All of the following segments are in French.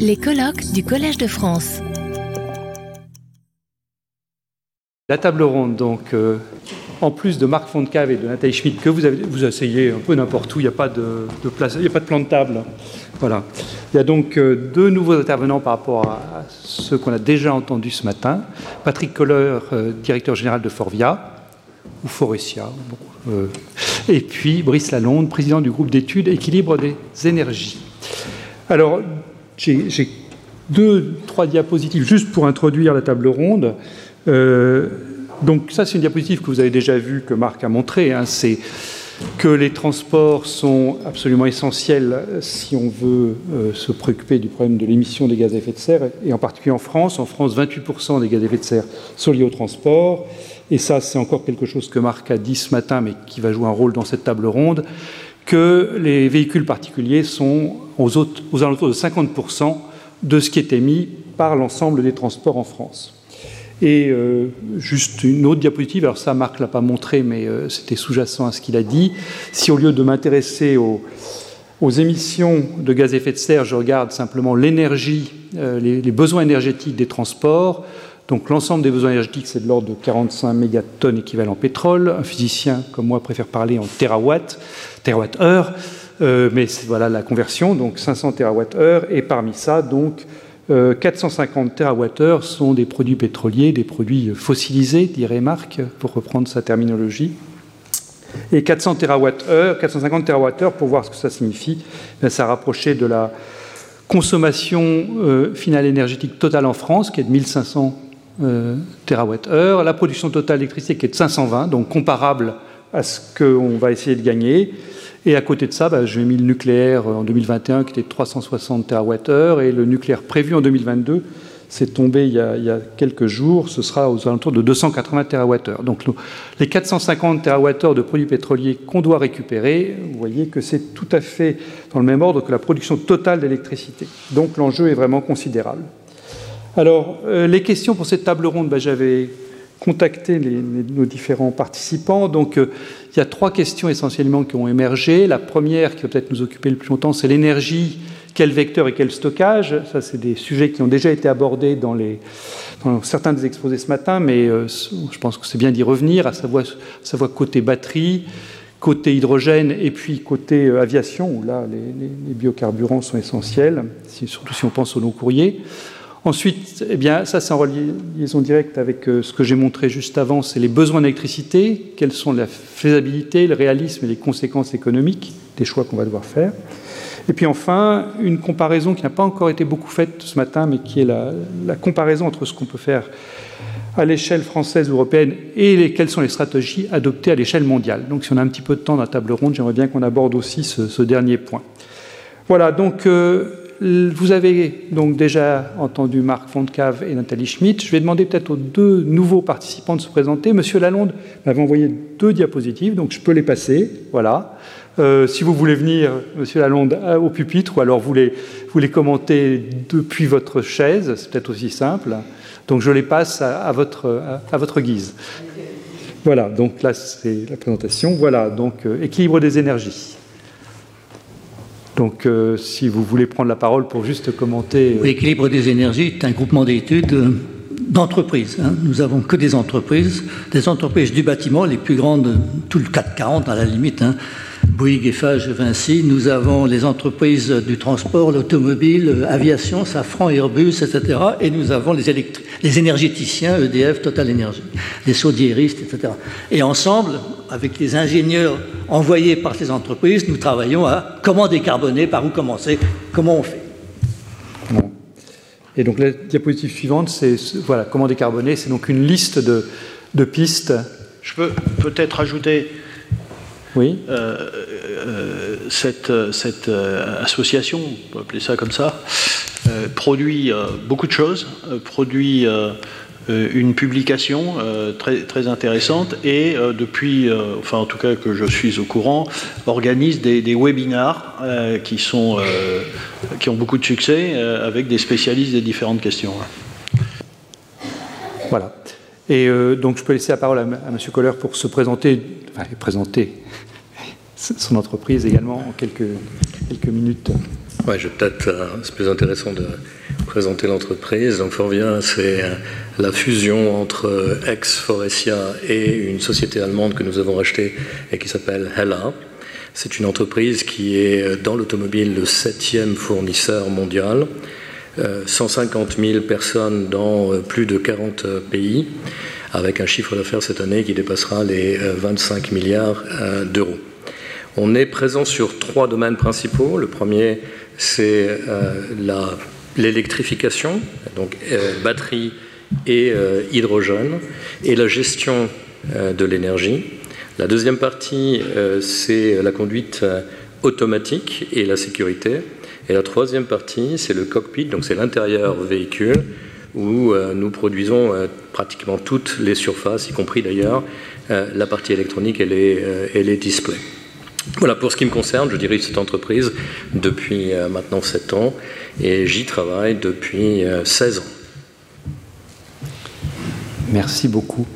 Les colloques du Collège de France. La table ronde, donc, euh, en plus de Marc Fontcave et de Nathalie Schmitt, que vous avez vous asseyez un peu n'importe où, il n'y a pas de, place, il n'y a pas de plan de table. Voilà. Il y a donc euh, deux nouveaux intervenants par rapport à, ceux qu'on a déjà entendus ce matin. Patrick Kohler, euh, directeur général de Forvia, ou Forestia, et puis Brice Lalonde, président du groupe d'études Équilibre des énergies. Alors, j'ai deux, trois diapositives juste pour introduire la table ronde. Euh, donc ça, c'est une diapositive que vous avez déjà vue, que Marc a montré. Hein. c'est que les transports sont absolument essentiels si on veut euh, se préoccuper du problème de l'émission des gaz à effet de serre, et en particulier en France. En France, 28% des gaz à effet de serre sont liés au transport. Et ça, c'est encore quelque chose que Marc a dit ce matin, mais qui va jouer un rôle dans cette table ronde, que les véhicules particuliers sont aux, alentours de 50% de ce qui est émis par l'ensemble des transports en France. Et euh, juste une autre diapositive, alors ça Marc l'a pas montré, mais euh, c'était sous-jacent à ce qu'il a dit. Si au lieu de m'intéresser aux, émissions de gaz à effet de serre, je regarde simplement l'énergie, euh, les, besoins énergétiques des transports, donc l'ensemble des besoins énergétiques, c'est de l'ordre de 45 mégatonnes équivalent pétrole. Un physicien comme moi préfère parler en terawatts, terawatts-heure, mais c'est voilà la conversion, donc 500 terawatts-heure, et parmi ça, donc 450 euh, TWh sont des produits pétroliers, des produits fossilisés, dirait Marc, pour reprendre sa terminologie. Et 400 TWh, 450 TWh, pour voir ce que ça signifie, ben, ça rapprochait de la consommation euh, finale énergétique totale en France, qui est de 1500 euh, TWh, la production totale d'électricité qui est de 520, donc comparable à ce qu'on va essayer de gagner. Et à côté de ça, bah, j'ai mis le nucléaire en 2021 qui était de 360 TWh et le nucléaire prévu en 2022, c'est tombé il y, a, quelques jours, ce sera aux alentours de 280 TWh. Donc les 450 TWh de produits pétroliers qu'on doit récupérer, vous voyez que c'est tout à fait dans le même ordre que la production totale d'électricité. Donc l'enjeu est vraiment considérable. Alors, euh, les questions pour cette table ronde, bah, j'avais contacté nos différents participants. Donc, euh, il y a trois questions essentiellement qui ont émergé. La première, qui va peut-être nous occuper le plus longtemps, c'est l'énergie. Quel vecteur et quel stockage? Ça, c'est des sujets qui ont déjà été abordés dans, les, certains des exposés ce matin, mais euh, je pense que c'est bien d'y revenir, à savoir, côté batterie, côté hydrogène et puis côté aviation, où là, les, biocarburants sont essentiels, surtout si on pense au long courrier. Ensuite, eh bien, ça c'est en liaison directe avec euh, ce que j'ai montré juste avant, c'est les besoins d'électricité, quelles sont la faisabilité, le réalisme et les conséquences économiques des choix qu'on va devoir faire. Et puis enfin, une comparaison qui n'a pas encore été beaucoup faite ce matin, mais qui est la, comparaison entre ce qu'on peut faire à l'échelle française, ou européenne, et quelles sont les stratégies adoptées à l'échelle mondiale. Donc si on a un petit peu de temps dans la table ronde, j'aimerais bien qu'on aborde aussi ce, dernier point. Voilà, donc... Euh, vous avez donc déjà entendu Marc Fontcave et Nathalie Schmitt. Je vais demander peut-être aux deux nouveaux participants de se présenter. Monsieur Lalonde m'avait envoyé deux diapositives, donc je peux les passer. Voilà. Euh, si vous voulez venir, Monsieur Lalonde, au pupitre, ou alors vous les, vous les commentez depuis votre chaise, c'est peut-être aussi simple. Donc je les passe à, votre, à, votre guise. Voilà, donc là c'est la présentation. Voilà, donc euh, équilibre des énergies. Donc, euh, si vous voulez prendre la parole pour juste commenter. L'équilibre euh, des énergies est un groupement d'études euh, d'entreprises. Hein. Nous avons que des entreprises, des entreprises du bâtiment, les plus grandes, tout le 440 à la limite, hein. Bouygues, Eiffage, Vinci. Nous avons les entreprises du transport, l'automobile, aviation, Safran, Airbus, etc. Et nous avons les, les énergéticiens, EDF, Total Energy, les soudieristes, etc. Et ensemble, avec les ingénieurs envoyés par ces entreprises, nous travaillons à comment décarboner, par où commencer, comment on fait. Et donc la diapositive suivante, c'est voilà, comment décarboner, c'est donc une liste de, de pistes. Je peux peut-être ajouter oui. Euh, euh, cette, cette euh, association, on peut appeler ça comme ça, produit beaucoup de choses, produit une publication très, très intéressante et depuis, enfin en tout cas que je suis au courant, organise des, des webinars qui, sont, qui ont beaucoup de succès avec des spécialistes des différentes questions. Voilà. Et donc je peux laisser la parole à, M. Kohler pour se présenter, présenter son entreprise également en quelques, minutes. Ouais, je peut-être, c'est plus intéressant de présenter l'entreprise. Donc Forvia, c'est la fusion entre ex-Forestia et une société allemande que nous avons rachetée et qui s'appelle Hella. C'est une entreprise qui est dans l'automobile le septième fournisseur mondial. 150 000 personnes dans plus de 40 pays, avec un chiffre d'affaires cette année qui dépassera les 25 milliards d'euros. On est présent sur trois domaines principaux. Le premier, c'est l'électrification, donc batterie et hydrogène, et la gestion de l'énergie. La deuxième partie, c'est la conduite automatique et la sécurité. Et la troisième partie, c'est le cockpit, donc c'est l'intérieur véhicule, où nous produisons pratiquement toutes les surfaces, y compris d'ailleurs la partie électronique et les, displays. Voilà, pour ce qui me concerne, je dirige cette entreprise depuis maintenant 7 ans et j'y travaille depuis 16 ans. Merci beaucoup.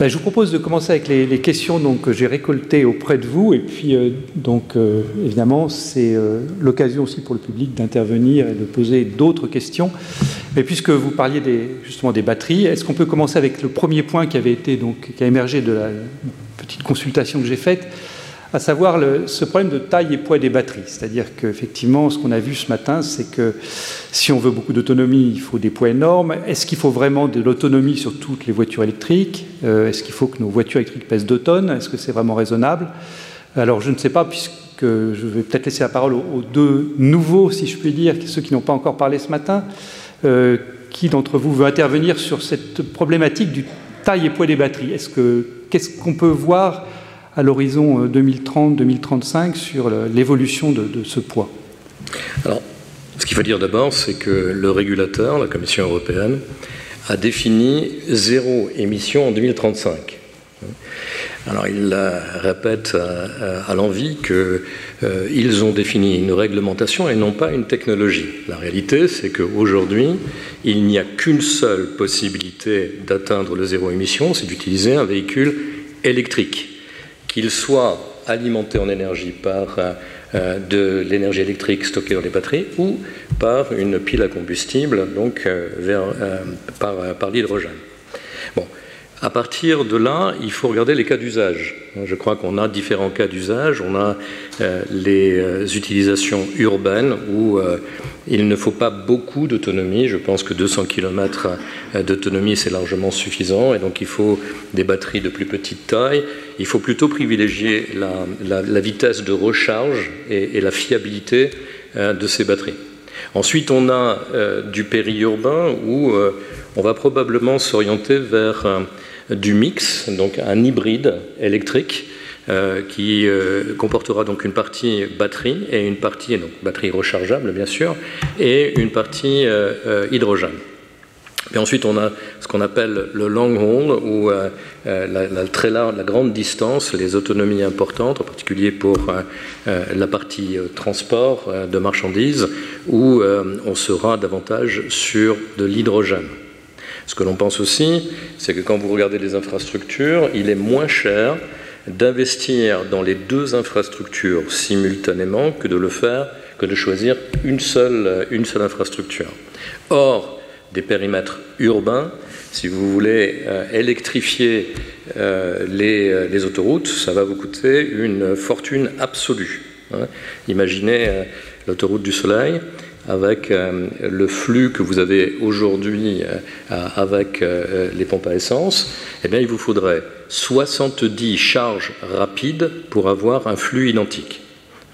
Ben, je vous propose de commencer avec les, questions que j'ai récoltées auprès de vous. Et puis, euh, donc, euh, évidemment, c'est euh, l'occasion aussi pour le public d'intervenir et de poser d'autres questions. Mais puisque vous parliez justement des batteries, est-ce qu'on peut commencer avec le premier point qui avait été donc, qui a émergé de la petite consultation que j'ai faite? À savoir ce problème de taille et poids des batteries. C'est-à-dire qu'effectivement, ce qu'on a vu ce matin, c'est que si on veut beaucoup d'autonomie, il faut des poids énormes. Est-ce qu'il faut vraiment de l'autonomie sur toutes les voitures électriques? Euh, Est-ce qu'il faut que nos voitures électriques pèsent 2 tonnes Est-ce que c'est vraiment raisonnable? Alors, je ne sais pas, puisque je vais peut-être laisser la parole aux, deux nouveaux, si je puis dire, ceux qui n'ont pas encore parlé ce matin. Euh, qui d'entre vous veut intervenir sur cette problématique du taille et poids des batteries? Est-ce que qu'est-ce qu'on peut voir à l'horizon 2030-2035 euh, sur l'évolution de, ce poids Alors, ce qu'il faut dire d'abord, c'est que le régulateur, la Commission européenne, a défini zéro émission en 2035. Alors il répète à, l'envie qu'ils euh, ont défini une réglementation et non pas une technologie. La réalité, c'est qu'aujourd'hui, il n'y a qu'une seule possibilité d'atteindre le zéro émission, c'est d'utiliser un véhicule électrique qu'il soit alimenté en énergie par euh, de l'énergie électrique stockée dans les batteries ou par une pile à combustible, donc euh, euh, par, l'hydrogène. Bon, à partir de là, il faut regarder les cas d'usage. Je crois qu'on a différents cas d'usage. On a euh, les euh, utilisations urbaines où euh, il ne faut pas beaucoup d'autonomie. Je pense que 200 km d'autonomie, c'est largement suffisant. Et donc, il faut des batteries de plus petite taille. Il faut plutôt privilégier la, vitesse de recharge et, la fiabilité de ces batteries. Ensuite, on a du périurbain où on va probablement s'orienter vers du mix, donc un hybride électrique euh, qui euh, comportera donc une partie batterie et une partie donc batterie rechargeable bien sûr et une partie euh, hydrogène. Et ensuite, on a ce qu'on appelle le long haul, ou la, très large, la grande distance, les autonomies importantes, en particulier pour la partie transport de marchandises, où on sera davantage sur de l'hydrogène. Ce que l'on pense aussi, c'est que quand vous regardez les infrastructures, il est moins cher d'investir dans les deux infrastructures simultanément que de le faire, que de choisir une seule, une seule infrastructure. Or, des périmètres urbains, si vous voulez euh, électrifier euh, les, euh, les, autoroutes, ça va vous coûter une fortune absolue. Hein. Imaginez l'autoroute du Soleil, avec le flux que vous avez aujourd'hui avec les pompes à essence, eh bien, il vous faudrait 70 charges rapides pour avoir un flux identique.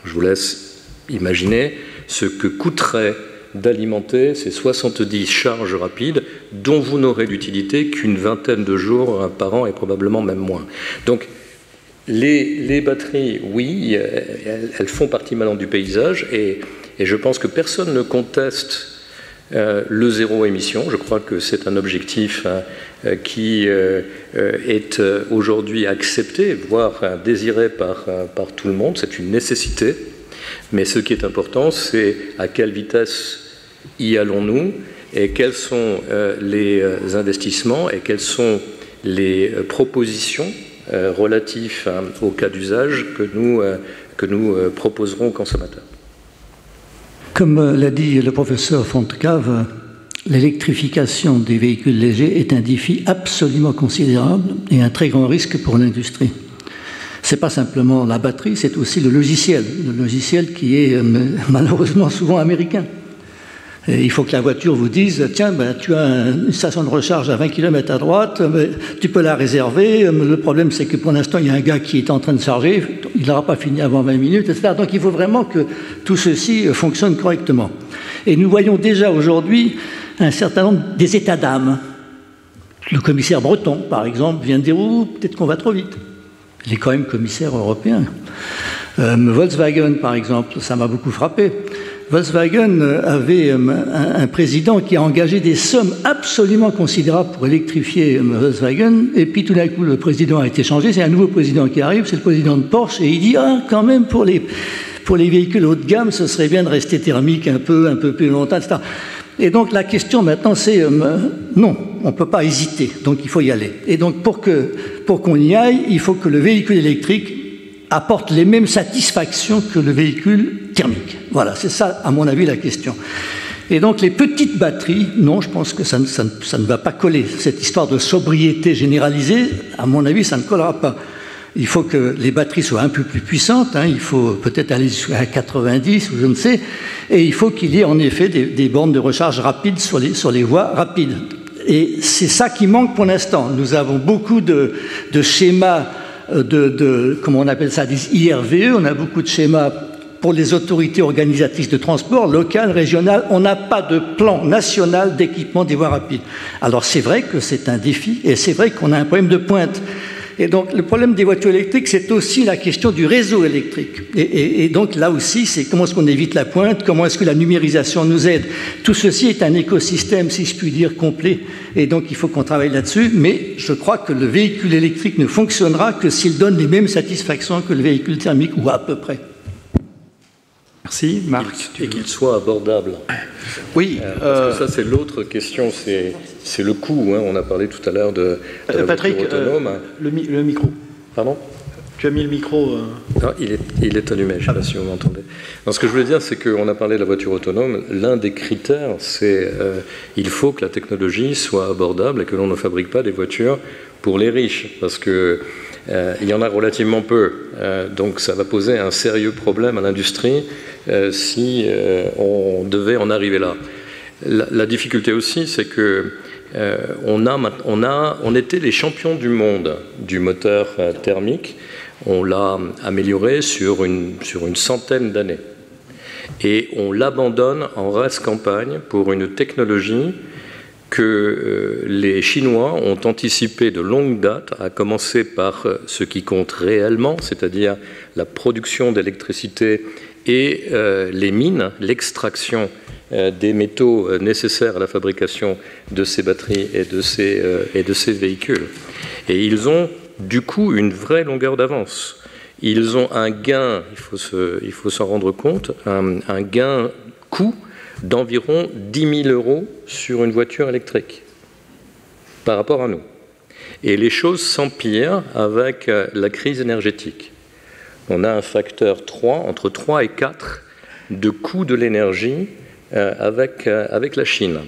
Je vous laisse imaginer ce que coûterait d'alimenter ces 70 charges rapides dont vous n'aurez d'utilité qu'une vingtaine de jours par an et probablement même moins. Donc, les, batteries, oui, elles, font partie maintenant du paysage et je pense que personne ne conteste euh, le zéro émission. Je crois que c'est un objectif hein, euh, qui euh, est aujourd'hui accepté, voire désiré par tout le monde. C'est une nécessité. Mais ce qui est important, c'est à quelle vitesse y allons-nous et quels sont les investissements et quelles sont les propositions relatives hein, au cas d'usage que nous, que nous proposerons aux consommateurs. Comme l'a dit le professeur Fontcave, l'électrification des véhicules légers est un défi absolument considérable et un très grand risque pour l'industrie. Ce n'est pas simplement la batterie, c'est aussi le logiciel, le logiciel qui est euh, malheureusement souvent américain. il faut que la voiture vous dise tiens, ben, tu as une station de recharge à 20 km à droite, tu peux la réserver. Le problème, c'est que pour l'instant, il y a un gars qui est en train de charger, il n'aura pas fini avant 20 minutes, etc. Donc il faut vraiment que tout ceci fonctionne correctement. Et nous voyons déjà aujourd'hui un certain nombre des états d'âme. Le commissaire breton, par exemple, vient de dire peut-être qu'on va trop vite. Il est quand même commissaire européen. Euh, Volkswagen, par exemple, ça m'a beaucoup frappé. Volkswagen avait euh, un, président qui a engagé des sommes absolument considérables pour électrifier euh, Volkswagen, et puis tout d'un coup, le président a été changé, c'est un nouveau président qui arrive, c'est le président de Porsche, et il dit, ah, quand même, pour les, pour les véhicules haut de gamme, ce serait bien de rester thermique un peu, un peu plus longtemps, etc. Et donc la question maintenant, c'est euh, non, on ne peut pas hésiter, donc il faut y aller. Et donc pour qu'on pour y aille, il faut que le véhicule électrique apporte les mêmes satisfactions que le véhicule thermique. Voilà, c'est ça, à mon avis, la question. Et donc les petites batteries, non, je pense que ça ne va pas coller. Cette histoire de sobriété généralisée, à mon avis, ça ne collera pas il faut que les batteries soient un peu plus puissantes, hein. il faut peut-être aller jusqu'à 90 ou je ne sais, et il faut qu'il y ait en effet des, bornes de recharge rapides sur les, voies rapides. Et c'est ça qui manque pour l'instant. Nous avons beaucoup de, schémas euh, de, de, comment on appelle ça, des IRVE, on a beaucoup de schémas pour les autorités organisatrices de transport, locales, régionales, on n'a pas de plan national d'équipement des voies rapides. Alors c'est vrai que c'est un défi et c'est vrai qu'on a un problème de pointe. Et donc le problème des voitures électriques, c'est aussi la question du réseau électrique. Et, donc là aussi, c'est comment est-ce qu'on évite la pointe, comment est-ce que la numérisation nous aide. Tout ceci est un écosystème, si je puis dire, complet. Et donc il faut qu'on travaille là-dessus. Mais je crois que le véhicule électrique ne fonctionnera que s'il donne les mêmes satisfactions que le véhicule thermique, ou à peu près. Merci, Marc. Et qu'il soit abordable. Oui. Euh, parce que ça, c'est l'autre question, c'est le coût. Hein. On a parlé tout à l'heure de, euh, Patrick, autonome. Euh, le, le, micro. Pardon? Tu as mis le micro Non, il est, il est allumé, je ne sais pas si vous m'entendez. ce que je voulais dire, c'est qu'on a parlé de la voiture autonome. L'un des critères, c'est qu'il il faut que la technologie soit abordable et que l'on ne fabrique pas des voitures pour les riches. Parce que euh, il y en a relativement peu. Euh, donc ça va poser un sérieux problème à l'industrie euh, si on devait en arriver là. La, difficulté aussi, c'est que on, a, on, a, on était les champions du monde du moteur thermique. On l'a amélioré sur une, sur une centaine d'années. Et on l'abandonne en race campagne pour une technologie que euh, les Chinois ont anticipé de longue date, à commencer par euh, ce qui compte réellement, c'est-à-dire la production d'électricité et euh, les mines, l'extraction des métaux nécessaires à la fabrication de ces batteries et de ces, véhicules. Et ils ont du coup une vraie longueur d'avance. Ils ont un gain, il faut, s'en rendre compte, un gain coût d'environ 10 000 euros sur une voiture électrique par rapport à nous. Et les choses s'empirent avec euh, la crise énergétique. On a un facteur 3, entre 3 et 4 de coût de l'énergie euh, avec, euh, avec la Chine.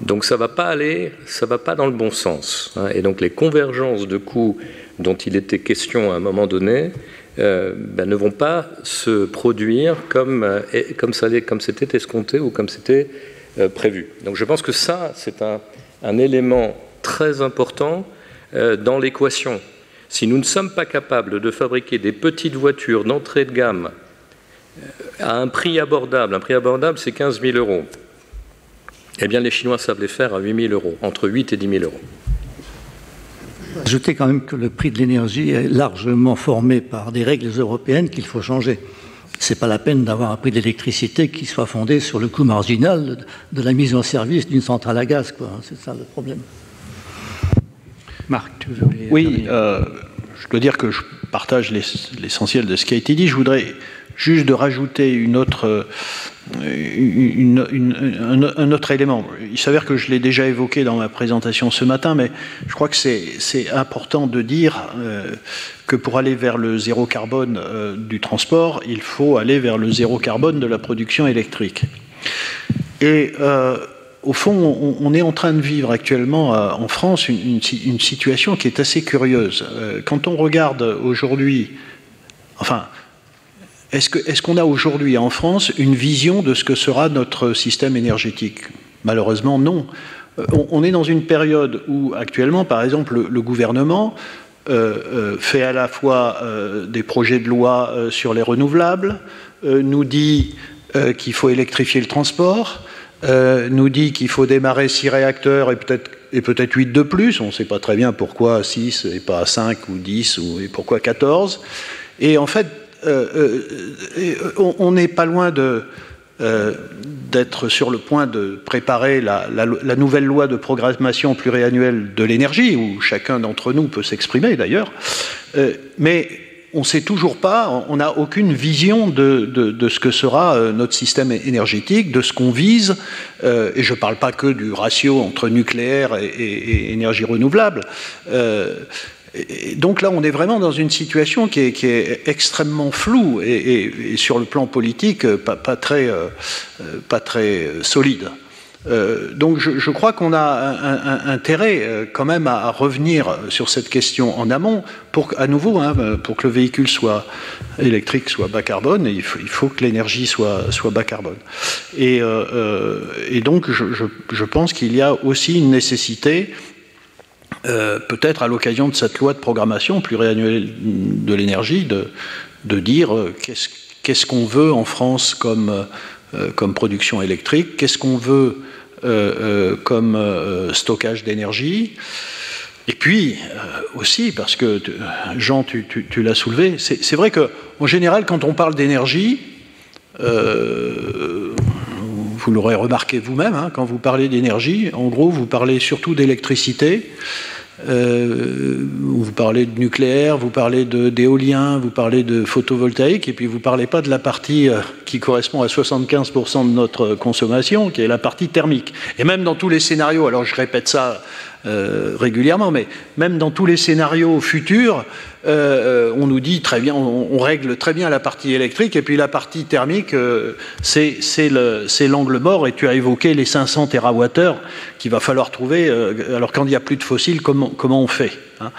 Donc ça ne va pas aller, ça va pas dans le bon sens. Hein. Et donc les convergences de coûts dont il était question à un moment donné euh, ben, ne vont pas se produire comme, euh, comme, c'était escompté ou comme c'était euh, prévu. Donc je pense que ça, c'est un, un, élément très important dans l'équation. Si nous ne sommes pas capables de fabriquer des petites voitures d'entrée de gamme à un prix abordable, un prix abordable c'est 15 000 euros, eh bien les Chinois savent les faire à 8 000 euros, entre 8 et 10 000 euros. Ajoutez quand même que le prix de l'énergie est largement formé par des règles européennes qu'il faut changer. Ce n'est pas la peine d'avoir un prix d'électricité qui soit fondé sur le coût marginal de la mise en service d'une centrale à gaz. C'est ça le problème. Marc, tu veux Oui, euh, je dois dire que je partage l'essentiel de ce qui a été dit. Je voudrais juste de rajouter une autre, un autre élément. Il s'avère que je l'ai déjà évoqué dans ma présentation ce matin, mais je crois que c'est important de dire que pour aller vers le zéro carbone du transport, il faut aller vers le zéro carbone de la production électrique. Et au fond, on, est en train de vivre actuellement euh, en France une, situation qui est assez curieuse. Euh, quand on regarde aujourd'hui, enfin, est-ce qu'on a aujourd'hui en France une vision de ce que sera notre système énergétique? Malheureusement, non. Euh, on, est dans une période où actuellement, par exemple, le, gouvernement fait à la fois des projets de loi sur les renouvelables, nous dit qu'il faut électrifier le transport, euh, nous dit qu'il faut démarrer 6 réacteurs et peut-être et peut-être 8 de plus. On ne sait pas très bien pourquoi 6 et pas 5 ou 10 ou, et pourquoi 14. Et en fait, euh, euh, on n'est pas loin d'être sur le point de préparer la, nouvelle loi de programmation pluriannuelle de l'énergie, où chacun d'entre nous peut s'exprimer d'ailleurs. mais on ne sait toujours pas, on n'a aucune vision de, ce que sera euh, notre système énergétique, de ce qu'on vise, euh, et je ne parle pas que du ratio entre nucléaire et, énergie renouvelable. Euh, donc là, on est vraiment dans une situation qui est, extrêmement floue et, sur le plan politique pas très, pas très solide. Euh, donc je, crois qu'on a intérêt euh, quand même à, revenir sur cette question en amont pour à nouveau hein, pour que le véhicule soit électrique soit bas carbone et il faut, que l'énergie soit, bas carbone et, euh, donc je, pense qu'il y a aussi une nécessité peut-être à l'occasion de cette loi de programmation pluriannuelle de l'énergie de, dire qu'est-ce qu'on veut en France comme comme production électrique, qu'est-ce qu'on veut euh, euh, comme euh, stockage d'énergie. Et puis aussi, parce que Jean, tu, l'as soulevé, c'est vrai qu'en général, quand on parle d'énergie, vous l'aurez remarqué vous-même, hein, quand vous parlez d'énergie, en gros, vous parlez surtout d'électricité, euh, vous parlez de nucléaire, vous parlez d'éolien, vous parlez de photovoltaïque, et puis vous ne parlez pas de la partie euh, qui correspond à 75% de notre consommation, qui est la partie thermique. Et même dans tous les scénarios, alors je répète ça euh, régulièrement, mais même dans tous les scénarios futurs, euh, on nous dit très bien, on, règle très bien la partie électrique, et puis la partie thermique, euh, c'est l'angle mort, et tu as évoqué les 500 TWh qu'il va falloir trouver, alors quand il n'y a plus de fossiles, comment, on fait hein.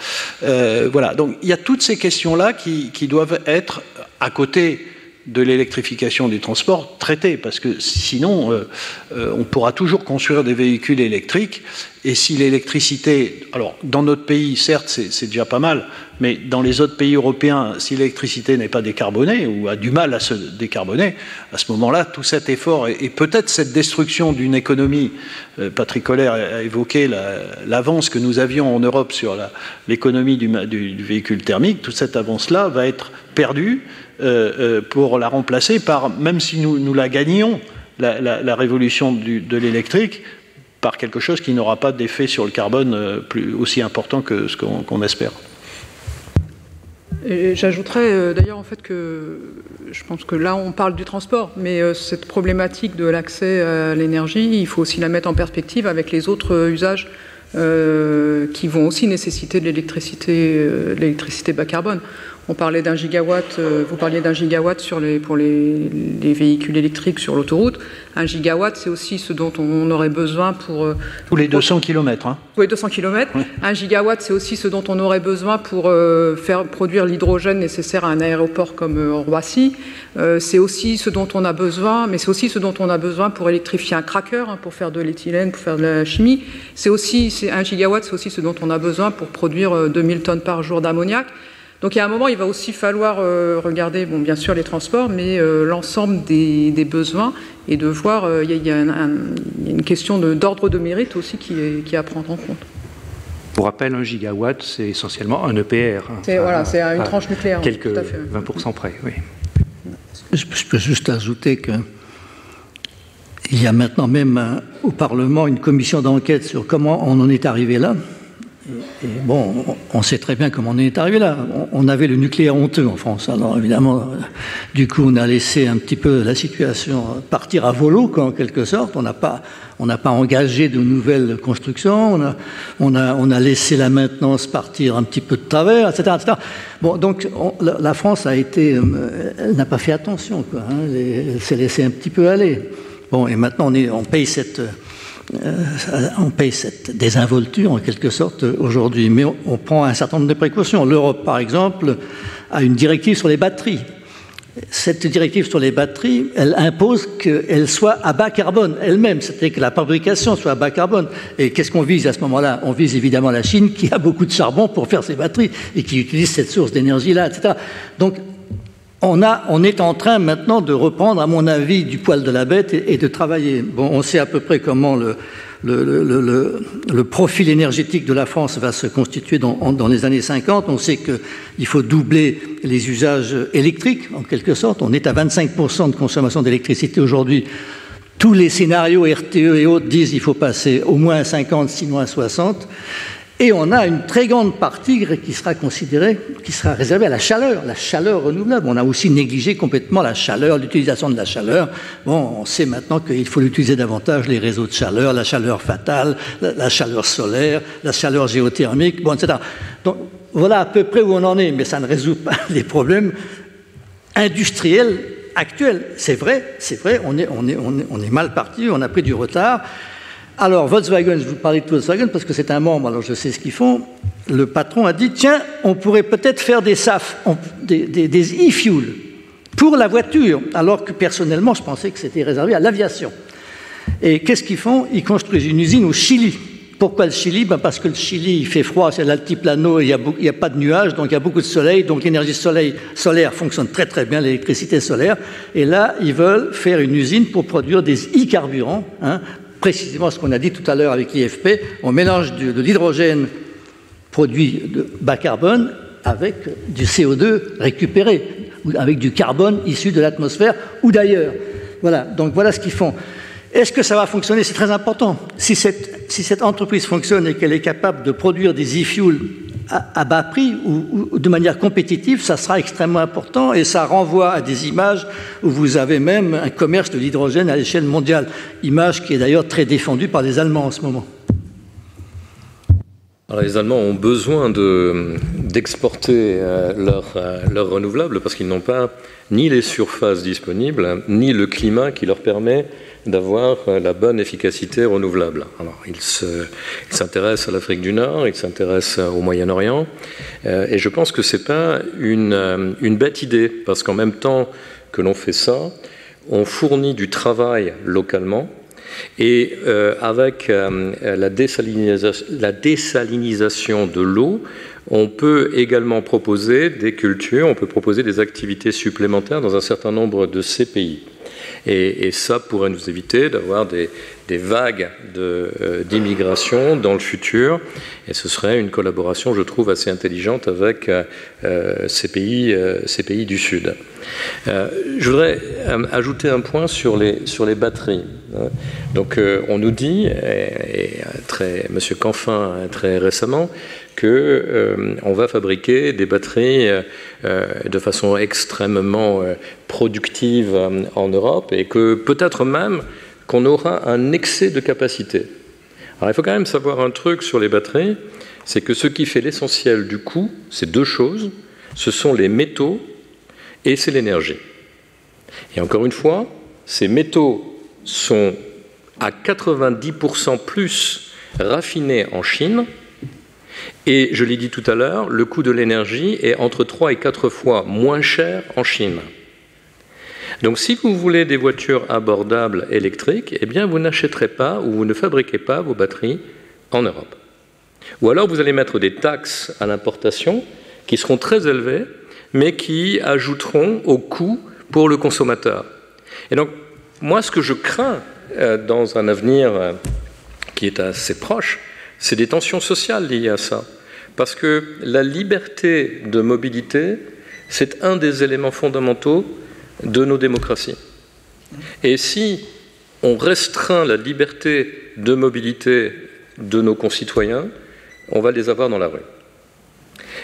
Voilà, donc il y a toutes ces questions-là qui, doivent être à côté de l'électrification du transport traité, parce que sinon, euh, euh, on pourra toujours construire des véhicules électriques, et si l'électricité, alors dans notre pays, certes, c'est déjà pas mal, mais dans les autres pays européens, si l'électricité n'est pas décarbonée, ou a du mal à se décarboner, à ce moment-là, tout cet effort, et, peut-être cette destruction d'une économie, euh, Patrick Colère a évoqué l'avance que nous avions en Europe sur l'économie du, véhicule thermique, toute cette avance-là va être perdue, euh, euh, pour la remplacer par, même si nous la gagnions, la, révolution de l'électrique, par quelque chose qui n'aura pas d'effet sur le carbone euh, plus, aussi important que ce qu'on espère. J'ajouterais d'ailleurs en fait que je pense que là on parle du transport, mais cette problématique de l'accès à l'énergie, il faut aussi la mettre en perspective avec les autres usages qui vont aussi nécessiter de l'électricité bas carbone. On parlait d'un gigawatt, euh, vous parliez d'un gigawatt sur les, pour les, véhicules électriques sur l'autoroute. Un gigawatt, c'est aussi ce dont on aurait besoin pour. Euh, Tous les 200 km. Hein. Tous les 200 km. Un gigawatt, c'est aussi ce dont on aurait besoin pour euh, faire produire l'hydrogène nécessaire à un aéroport comme Roissy. c'est aussi ce dont on a besoin, mais c'est aussi ce dont on a besoin pour électrifier un cracker, hein, pour faire de l'éthylène, pour faire de la chimie. C'est aussi, un gigawatt, c'est aussi ce dont on a besoin pour produire 2000 tonnes par jour d'ammoniac. Donc il y a un moment, il va aussi falloir euh, regarder, bon, bien sûr, les transports, mais euh, l'ensemble des, besoins et de voir, euh, il y, a, une question d'ordre de, mérite aussi qui est, à prendre en compte. Pour rappel, un gigawatt, c'est essentiellement un EPR. Hein. c'est voilà, c'est une tranche nucléaire. Quelques 20% près, oui. Je peux juste ajouter que il y a maintenant même au Parlement une commission d'enquête sur comment on en est arrivé là. Et, bon, on sait très bien comment on est arrivé là. On, avait le nucléaire honteux en France. Alors évidemment, euh, du coup, on a laissé un petit peu la situation partir à volo, quoi, en quelque sorte. On n'a pas, on n'a pas engagé de nouvelles constructions. On a, on a, on a laissé la maintenance partir un petit peu de travers, etc., etc. Bon, donc la, France a été, euh, elle n'a pas fait attention, quoi. Hein, elle s'est laissée un petit peu aller. Bon, et maintenant on, est, on paye cette euh, on paye cette désinvolture en quelque sorte aujourd'hui, mais on, prend un certain nombre de précautions. L'Europe, par exemple, a une directive sur les batteries. Cette directive sur les batteries, elle impose qu'elle soit à bas carbone elle-même, c'est-à-dire que la fabrication soit à bas carbone. Et qu'est-ce qu'on vise à ce moment-là? On vise évidemment la Chine qui a beaucoup de charbon pour faire ses batteries et qui utilise cette source d'énergie-là, etc. Donc on, est en train maintenant de reprendre, à mon avis, du poil de la bête et, de travailler. Bon, on sait à peu près comment le, profil énergétique de la France va se constituer dans, les années 50. On sait qu'il faut doubler les usages électriques, en quelque sorte. On est à 25% de consommation d'électricité aujourd'hui. Tous les scénarios RTE et autres disent qu'il faut passer au moins à 50, sinon à 60. Et on a une très grande partie qui sera considérée, qui sera réservée à la chaleur, la chaleur renouvelable. On a aussi négligé complètement la chaleur, l'utilisation de la chaleur. On sait maintenant qu'il faut l'utiliser davantage, les réseaux de chaleur, la chaleur fatale, la, chaleur solaire, la chaleur géothermique, bon, etc. Donc voilà à peu près où on en est, mais ça ne résout pas les problèmes industriels actuels. C'est vrai, c'est vrai, on est mal parti, on a pris du retard. Alors, Volkswagen, je vous parlais de Volkswagen parce que c'est un membre, alors je sais ce qu'ils font. Le patron a dit tiens, on pourrait peut-être faire des SAF, des, e-fuel pour la voiture, alors que personnellement, je pensais que c'était réservé à l'aviation. Et qu'est-ce qu'ils font? Ils construisent une usine au Chili. Pourquoi le Chili? Ben Parce que le Chili, il fait froid, c'est l'altiplano, il n'y a, a, pas de nuages, donc il y a beaucoup de soleil, donc l'énergie solaire fonctionne très très bien, l'électricité solaire. Et là, ils veulent faire une usine pour produire des e-carburants, hein, précisément ce qu'on a dit tout à l'heure avec l'IFP, on mélange de, l'hydrogène produit de bas carbone avec du CO2 récupéré, avec du carbone issu de l'atmosphère ou d'ailleurs. Voilà, donc voilà ce qu'ils font. Est-ce que ça va fonctionner? C'est très important. Si cette, si cette entreprise fonctionne et qu'elle est capable de produire des e-fuels à, bas prix ou, de manière compétitive, ça sera extrêmement important et ça renvoie à des images où vous avez même un commerce de l'hydrogène à l'échelle mondiale, image qui est d'ailleurs très défendue par les Allemands en ce moment. les Allemands ont besoin d'exporter euh, leurs leur renouvelables parce qu'ils n'ont pas ni les surfaces disponibles, ni le climat qui leur permet d'avoir euh, la bonne efficacité renouvelable. Alors, il s'intéresse à l'Afrique du Nord, il s'intéresse au Moyen-Orient, euh, et je pense que ce n'est pas une, euh, une, bête idée, parce qu'en même temps que l'on fait ça, on fournit du travail localement, et avec la désalinisation de l'eau, on peut également proposer des cultures, on peut proposer des activités supplémentaires dans un certain nombre de ces pays. Et, ça pourrait nous éviter d'avoir des, vagues euh, d'immigration dans le futur. Et ce serait une collaboration, je trouve, assez intelligente avec euh, ces, pays, euh, ces pays du Sud. je voudrais ajouter un point sur les, sur les batteries. Donc, on nous dit, et, très, M. Canfin très récemment, qu'on euh, va fabriquer des batteries euh, euh, de façon extrêmement productive en Europe et que peut-être même qu'on aura un excès de capacité. Alors il faut quand même savoir un truc sur les batteries, c'est que ce qui fait l'essentiel du coût, c'est deux choses, ce sont les métaux et c'est l'énergie. Et encore une fois, ces métaux sont à 90% plus raffinés en Chine et je l'ai dit tout à l'heure, le coût de l'énergie est entre 3 et 4 fois moins cher en Chine. Donc si vous voulez des voitures abordables électriques, eh bien vous n'achèterez pas ou vous ne fabriquez pas vos batteries en Europe. Ou alors vous allez mettre des taxes à l'importation qui seront très élevées, mais qui ajouteront au coût pour le consommateur. Et donc moi ce que je crains euh, dans un avenir euh, qui est assez proche, c'est des tensions sociales liées à ça. Parce que la liberté de mobilité, c'est un des éléments fondamentaux de nos démocraties. Et si on restreint la liberté de mobilité de nos concitoyens, on va les avoir dans la rue.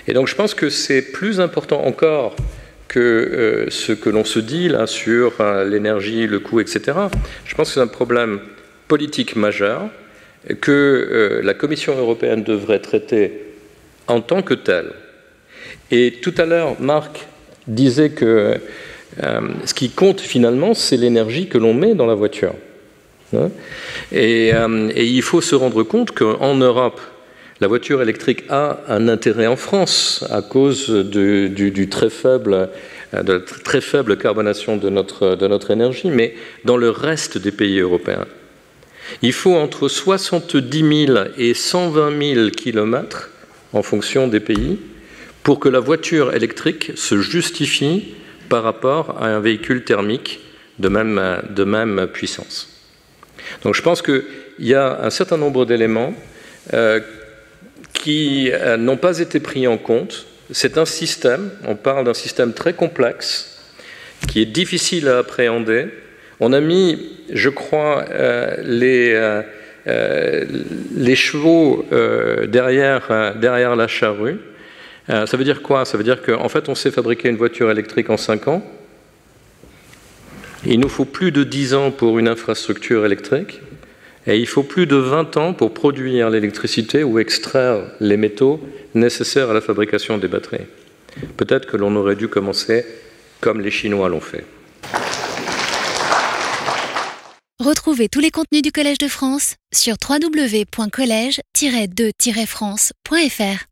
Et donc je pense que c'est plus important encore que euh, ce que l'on se dit là sur l'énergie, le coût, etc. Je pense que c'est un problème politique majeur que euh, la Commission européenne devrait traiter en tant que telle. Et tout à l'heure, Marc disait que ce qui compte finalement, c'est l'énergie que l'on met dans la voiture. Hein. et, il faut se rendre compte qu'en Europe, la voiture électrique a un intérêt en France à cause du, très faible, de la très faible carbonation de notre, de notre énergie, mais dans le reste des pays européens. Il faut entre 70 000 et 120 000 kilomètres en fonction des pays pour que la voiture électrique se justifie par rapport à un véhicule thermique de même, de même puissance. Donc je pense qu'il y a un certain nombre d'éléments euh, qui euh, n'ont pas été pris en compte. C'est un système, on parle d'un système très complexe, qui est difficile à appréhender. On a mis, je crois, euh, les, chevaux derrière, derrière la charrue. Ça veut dire quoi? Ça veut dire qu'en fait, on sait fabriquer une voiture électrique en 5 ans. Il nous faut plus de 10 ans pour une infrastructure électrique. Et il faut plus de 20 ans pour produire l'électricité ou extraire les métaux nécessaires à la fabrication des batteries. Peut-être que l'on aurait dû commencer comme les Chinois l'ont fait. Retrouvez tous les contenus du Collège de France sur www.colège-2-france.fr.